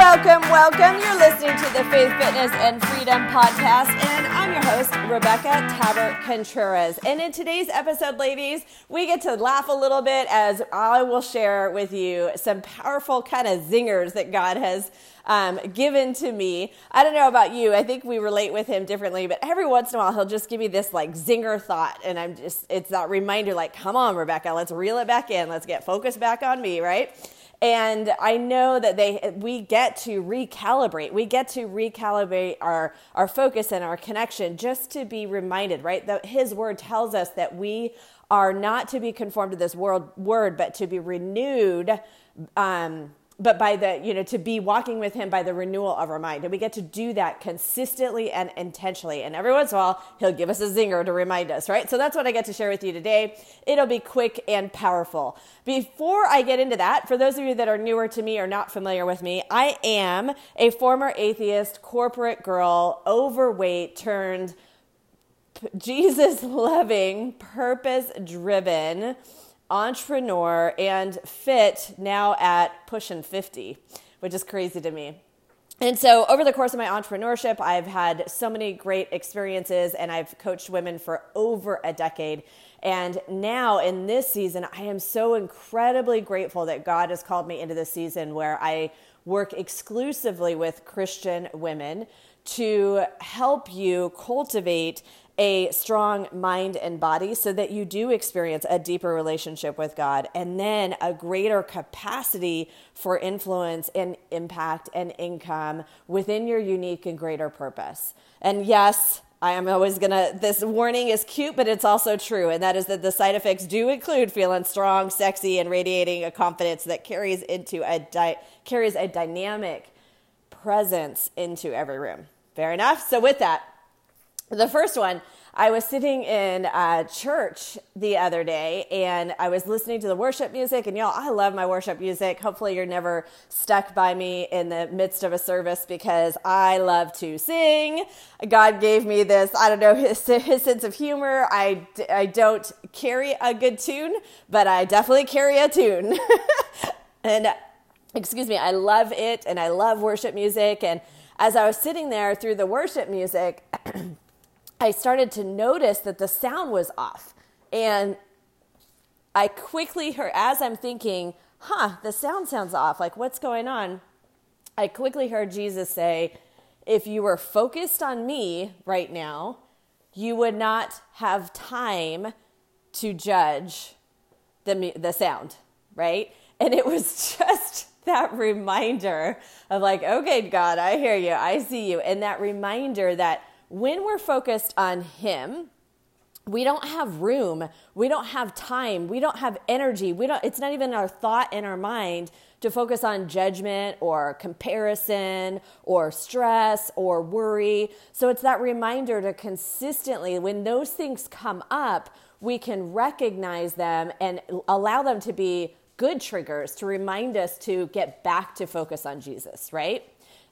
Welcome, welcome. You're listening to the Faith, Fitness, and Freedom podcast, and I'm your host, Rebecca Tabert Contreras. And in today's episode, ladies, we get to laugh a little bit as I will share with you some powerful kind of zingers that God has um, given to me. I don't know about you. I think we relate with him differently, but every once in a while, he'll just give me this like zinger thought. And I'm just, it's that reminder like, come on, Rebecca, let's reel it back in. Let's get focused back on me, right? And I know that they we get to recalibrate. We get to recalibrate our our focus and our connection just to be reminded, right? That his word tells us that we are not to be conformed to this world word, but to be renewed um, but by the you know to be walking with him by the renewal of our mind. And we get to do that consistently and intentionally. And every once in a while he'll give us a zinger to remind us right? So that's what i get to share with you today. It'll be quick and powerful. Before i get into that for those of you that are newer to me or not familiar with me i am a former atheist corporate girl overweight turned jesus loving purpose driven entrepreneur and fit now at pushing 50, which is crazy to me. And so, over the course of my entrepreneurship, I've had so many great experiences and I've coached women for over a decade. And now, in this season, I am so incredibly grateful that God has called me into this season where I work exclusively with Christian women to help you cultivate a strong mind and body so that you do experience a deeper relationship with God and then a greater capacity for influence and impact and income within your unique and greater purpose. And yes, I am always gonna, this warning is cute, but it's also true. And that is that the side effects do include feeling strong, sexy, and radiating a confidence that carries into a, di- carries a dynamic presence into every room. Fair enough? So, with that, the first one, I was sitting in church the other day and I was listening to the worship music. And y'all, I love my worship music. Hopefully, you're never stuck by me in the midst of a service because I love to sing. God gave me this, I don't know, his, his sense of humor. I, I don't carry a good tune, but I definitely carry a tune. and excuse me, I love it and I love worship music. And as I was sitting there through the worship music, I started to notice that the sound was off. And I quickly heard, as I'm thinking, huh, the sound sounds off. Like, what's going on? I quickly heard Jesus say, if you were focused on me right now, you would not have time to judge the, the sound, right? And it was just that reminder of like, okay, God, I hear you, I see you. And that reminder that when we're focused on Him, we don't have room, we don't have time, we don't have energy. We don't it's not even our thought in our mind to focus on judgment or comparison or stress or worry. So it's that reminder to consistently when those things come up, we can recognize them and allow them to be good triggers to remind us to get back to focus on Jesus, right?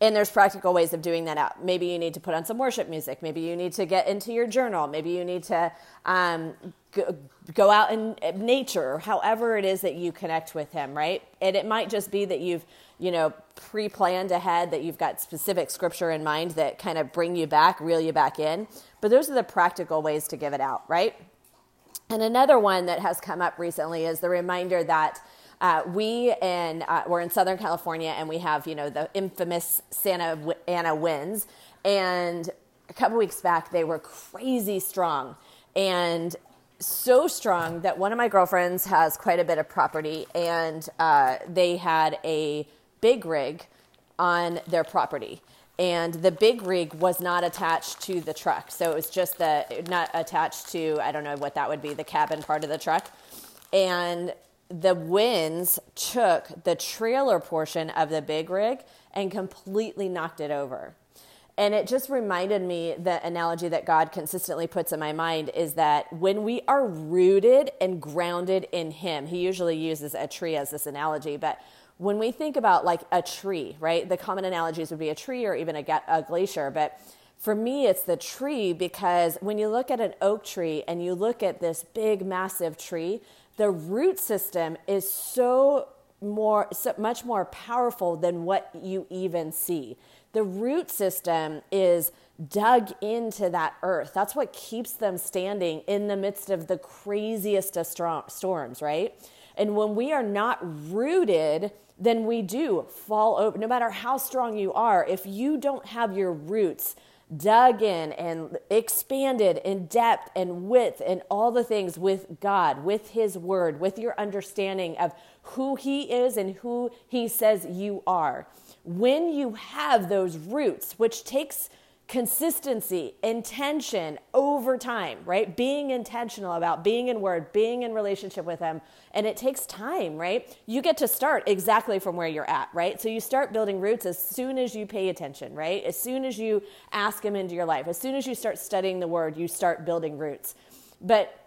And there's practical ways of doing that out. Maybe you need to put on some worship music. Maybe you need to get into your journal. Maybe you need to um, go, go out in nature, however it is that you connect with Him, right? And it might just be that you've, you know, pre planned ahead, that you've got specific scripture in mind that kind of bring you back, reel you back in. But those are the practical ways to give it out, right? And another one that has come up recently is the reminder that uh, we in uh, we're in Southern California, and we have you know the infamous Santa Ana winds, and a couple weeks back they were crazy strong, and so strong that one of my girlfriends has quite a bit of property, and uh, they had a big rig on their property. And the big rig was not attached to the truck. So it was just the not attached to i don't know what that would be the cabin part of the truck. And the winds took the trailer portion of the big rig and completely knocked it over. And it just reminded me the analogy that God consistently puts in my mind is that when we are rooted and grounded in Him, He usually uses a tree as this analogy, but when we think about like a tree, right? The common analogies would be a tree or even a, a glacier, but for me, it's the tree because when you look at an oak tree and you look at this big, massive tree, the root system is so more so much more powerful than what you even see. The root system is dug into that earth. That's what keeps them standing in the midst of the craziest of storms, right? And when we are not rooted, then we do fall over. No matter how strong you are, if you don't have your roots dug in and expanded in depth and width and all the things with God, with His Word, with your understanding of who He is and who He says you are. When you have those roots, which takes consistency, intention over time, right? Being intentional about being in word, being in relationship with Him. And it takes time, right? You get to start exactly from where you're at, right? So you start building roots as soon as you pay attention, right? As soon as you ask Him into your life, as soon as you start studying the Word, you start building roots. But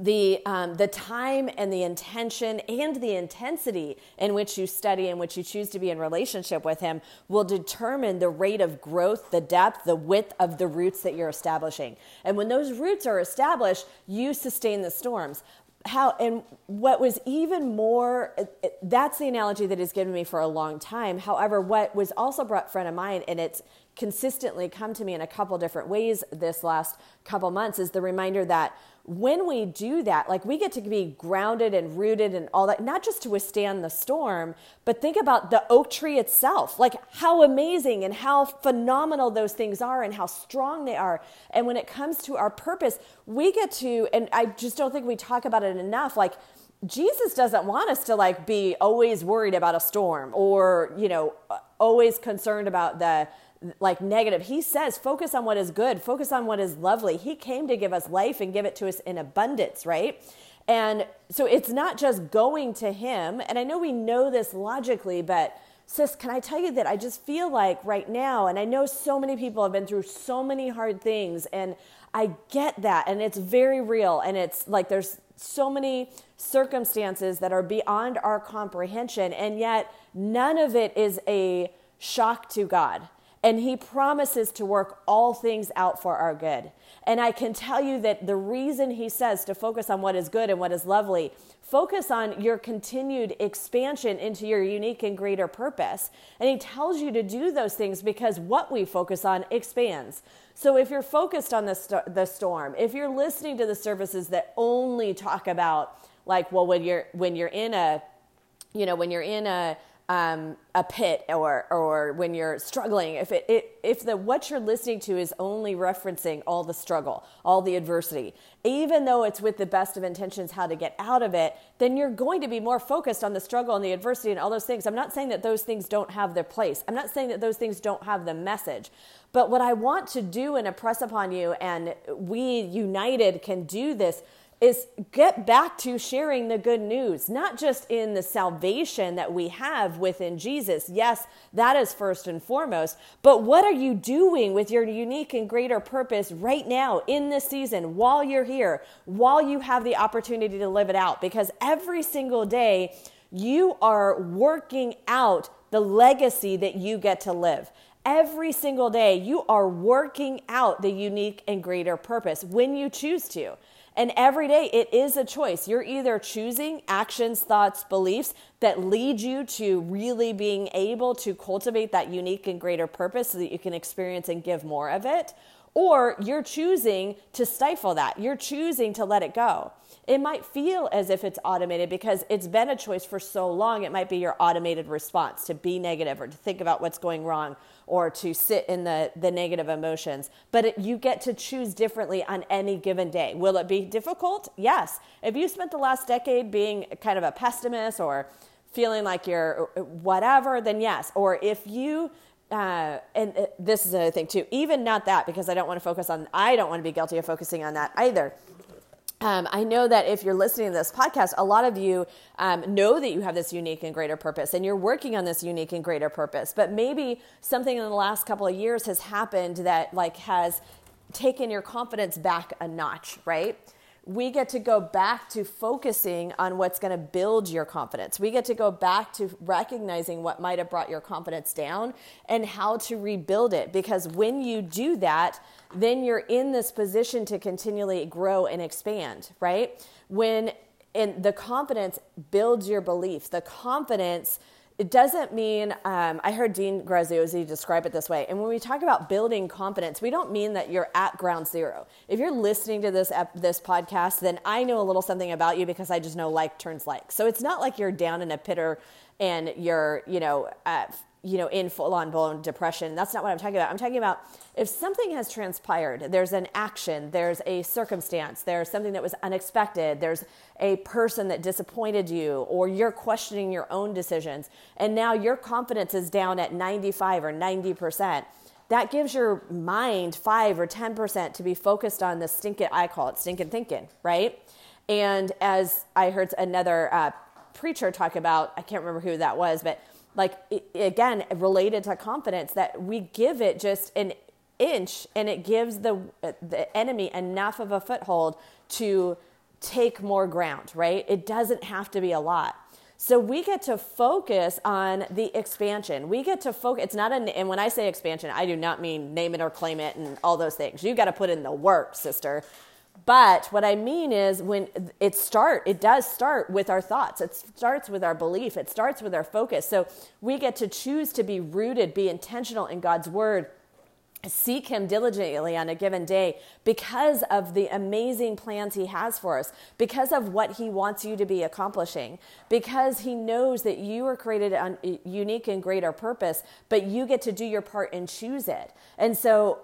the, um, the time and the intention and the intensity in which you study and which you choose to be in relationship with him will determine the rate of growth, the depth, the width of the roots that you're establishing. And when those roots are established, you sustain the storms how and what was even more that's the analogy that has given me for a long time however what was also brought front of mind and it's consistently come to me in a couple different ways this last couple months is the reminder that when we do that, like we get to be grounded and rooted and all that, not just to withstand the storm, but think about the oak tree itself, like how amazing and how phenomenal those things are and how strong they are. And when it comes to our purpose, we get to, and I just don't think we talk about it enough, like, Jesus doesn't want us to like be always worried about a storm or, you know, always concerned about the like negative. He says, focus on what is good, focus on what is lovely. He came to give us life and give it to us in abundance, right? And so it's not just going to Him. And I know we know this logically, but sis, can I tell you that I just feel like right now, and I know so many people have been through so many hard things, and I get that, and it's very real. And it's like there's so many circumstances that are beyond our comprehension, and yet none of it is a shock to God and he promises to work all things out for our good. And I can tell you that the reason he says to focus on what is good and what is lovely, focus on your continued expansion into your unique and greater purpose. And he tells you to do those things because what we focus on expands. So if you're focused on the, st- the storm, if you're listening to the services that only talk about like, well, when you're, when you're in a, you know, when you're in a, um, a pit or or when you're struggling if it, it, if the what you're listening to is only referencing all the struggle all the adversity even though it's with the best of intentions how to get out of it then you're going to be more focused on the struggle and the adversity and all those things. I'm not saying that those things don't have their place. I'm not saying that those things don't have the message. But what i want to do and impress upon you and we united can do this is get back to sharing the good news, not just in the salvation that we have within Jesus. Yes, that is first and foremost. But what are you doing with your unique and greater purpose right now in this season while you're here, while you have the opportunity to live it out? Because every single day, you are working out the legacy that you get to live. Every single day, you are working out the unique and greater purpose when you choose to. And every day it is a choice. You're either choosing actions, thoughts, beliefs that lead you to really being able to cultivate that unique and greater purpose so that you can experience and give more of it, or you're choosing to stifle that. You're choosing to let it go. It might feel as if it's automated because it's been a choice for so long. It might be your automated response to be negative or to think about what's going wrong or to sit in the, the negative emotions. But it, you get to choose differently on any given day. Will it be difficult? Yes. If you spent the last decade being kind of a pessimist or feeling like you're uh, whatever, then yes. Or if you uh, and uh, this is another thing too. Even not that, because I don't want to focus on. I don't want to be guilty of focusing on that either. Um, I know that if you're listening to this podcast, a lot of you um, know that you have this unique and greater purpose and you're working on this unique and greater purpose. But maybe something in the last couple of years has happened that like has taken your confidence back a notch, right? We get to go back to focusing on what's going to build your confidence. We get to go back to recognizing what might have brought your confidence down and how to rebuild it. Because when you do that, then you're in this position to continually grow and expand, right? When and the confidence builds your belief. The confidence it doesn't mean um, i heard dean graziosi describe it this way and when we talk about building confidence we don't mean that you're at ground zero. If you're listening to this this podcast then i know a little something about you because i just know like turns like. So it's not like you're down in a pitter and you're you know at you know, in full on blown depression. That's not what I'm talking about. I'm talking about if something has transpired, there's an action, there's a circumstance, there's something that was unexpected, there's a person that disappointed you, or you're questioning your own decisions, and now your confidence is down at 95 or 90%. That gives your mind five or 10% to be focused on the stinking, I call it stinking thinking, right? And as I heard another uh, preacher talk about, I can't remember who that was, but like again related to confidence that we give it just an inch and it gives the the enemy enough of a foothold to take more ground right? It doesn't have to be a lot. So we get to focus on the expansion. We get to focus it's not an, and when i say expansion i do not mean name it or claim it and all those things. You got to put in the work sister but what I mean is when it start, it does start with our thoughts. It starts with our belief. It starts with our focus. So we get to choose to be rooted, be intentional in God's word, seek him diligently on a given day because of the amazing plans he has for us, because of what he wants you to be accomplishing, because he knows that you are created on unique and greater purpose, but you get to do your part and choose it. And so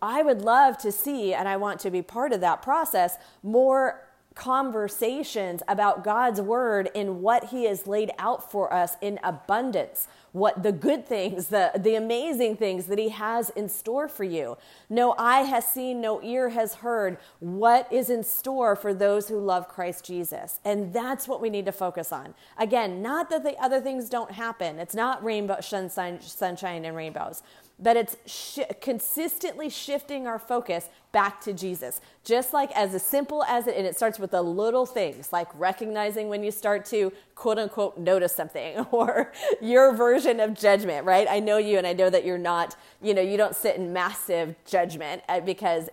I would love to see, and I want to be part of that process, more conversations about God's word and what he has laid out for us in abundance what the good things, the, the amazing things that He has in store for you. No eye has seen, no ear has heard what is in store for those who love Christ Jesus. And that's what we need to focus on. Again, not that the other things don't happen, it's not rainbow, sunshine, sunshine and rainbows but it's sh- consistently shifting our focus back to Jesus. Just like as simple as it, and it starts with the little things like recognizing when you start to quote unquote notice something or your version of judgment, right? I know you and I know that you're not, you know, you don't sit in massive judgment uh, because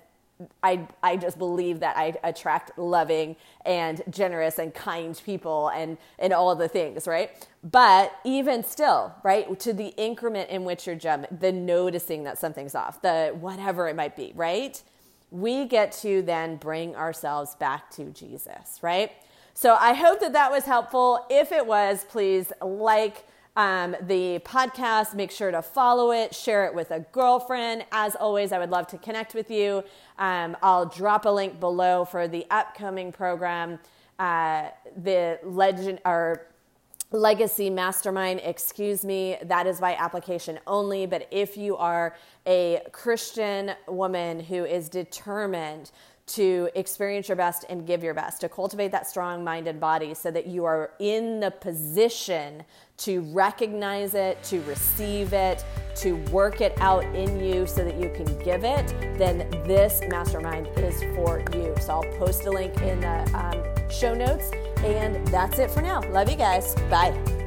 I, I just believe that I attract loving and generous and kind people and, and all the things, right? But even still, right, to the increment in which you're jumping, the noticing that something's off, the whatever it might be, right? We get to then bring ourselves back to Jesus, right? So I hope that that was helpful. If it was, please like, um, the podcast. Make sure to follow it, share it with a girlfriend. As always, I would love to connect with you. Um, I'll drop a link below for the upcoming program, uh, the legend or legacy mastermind excuse me that is by application only but if you are a christian woman who is determined to experience your best and give your best, to cultivate that strong minded body so that you are in the position to recognize it, to receive it, to work it out in you so that you can give it, then this mastermind is for you. So I'll post a link in the um, show notes. And that's it for now. Love you guys. Bye.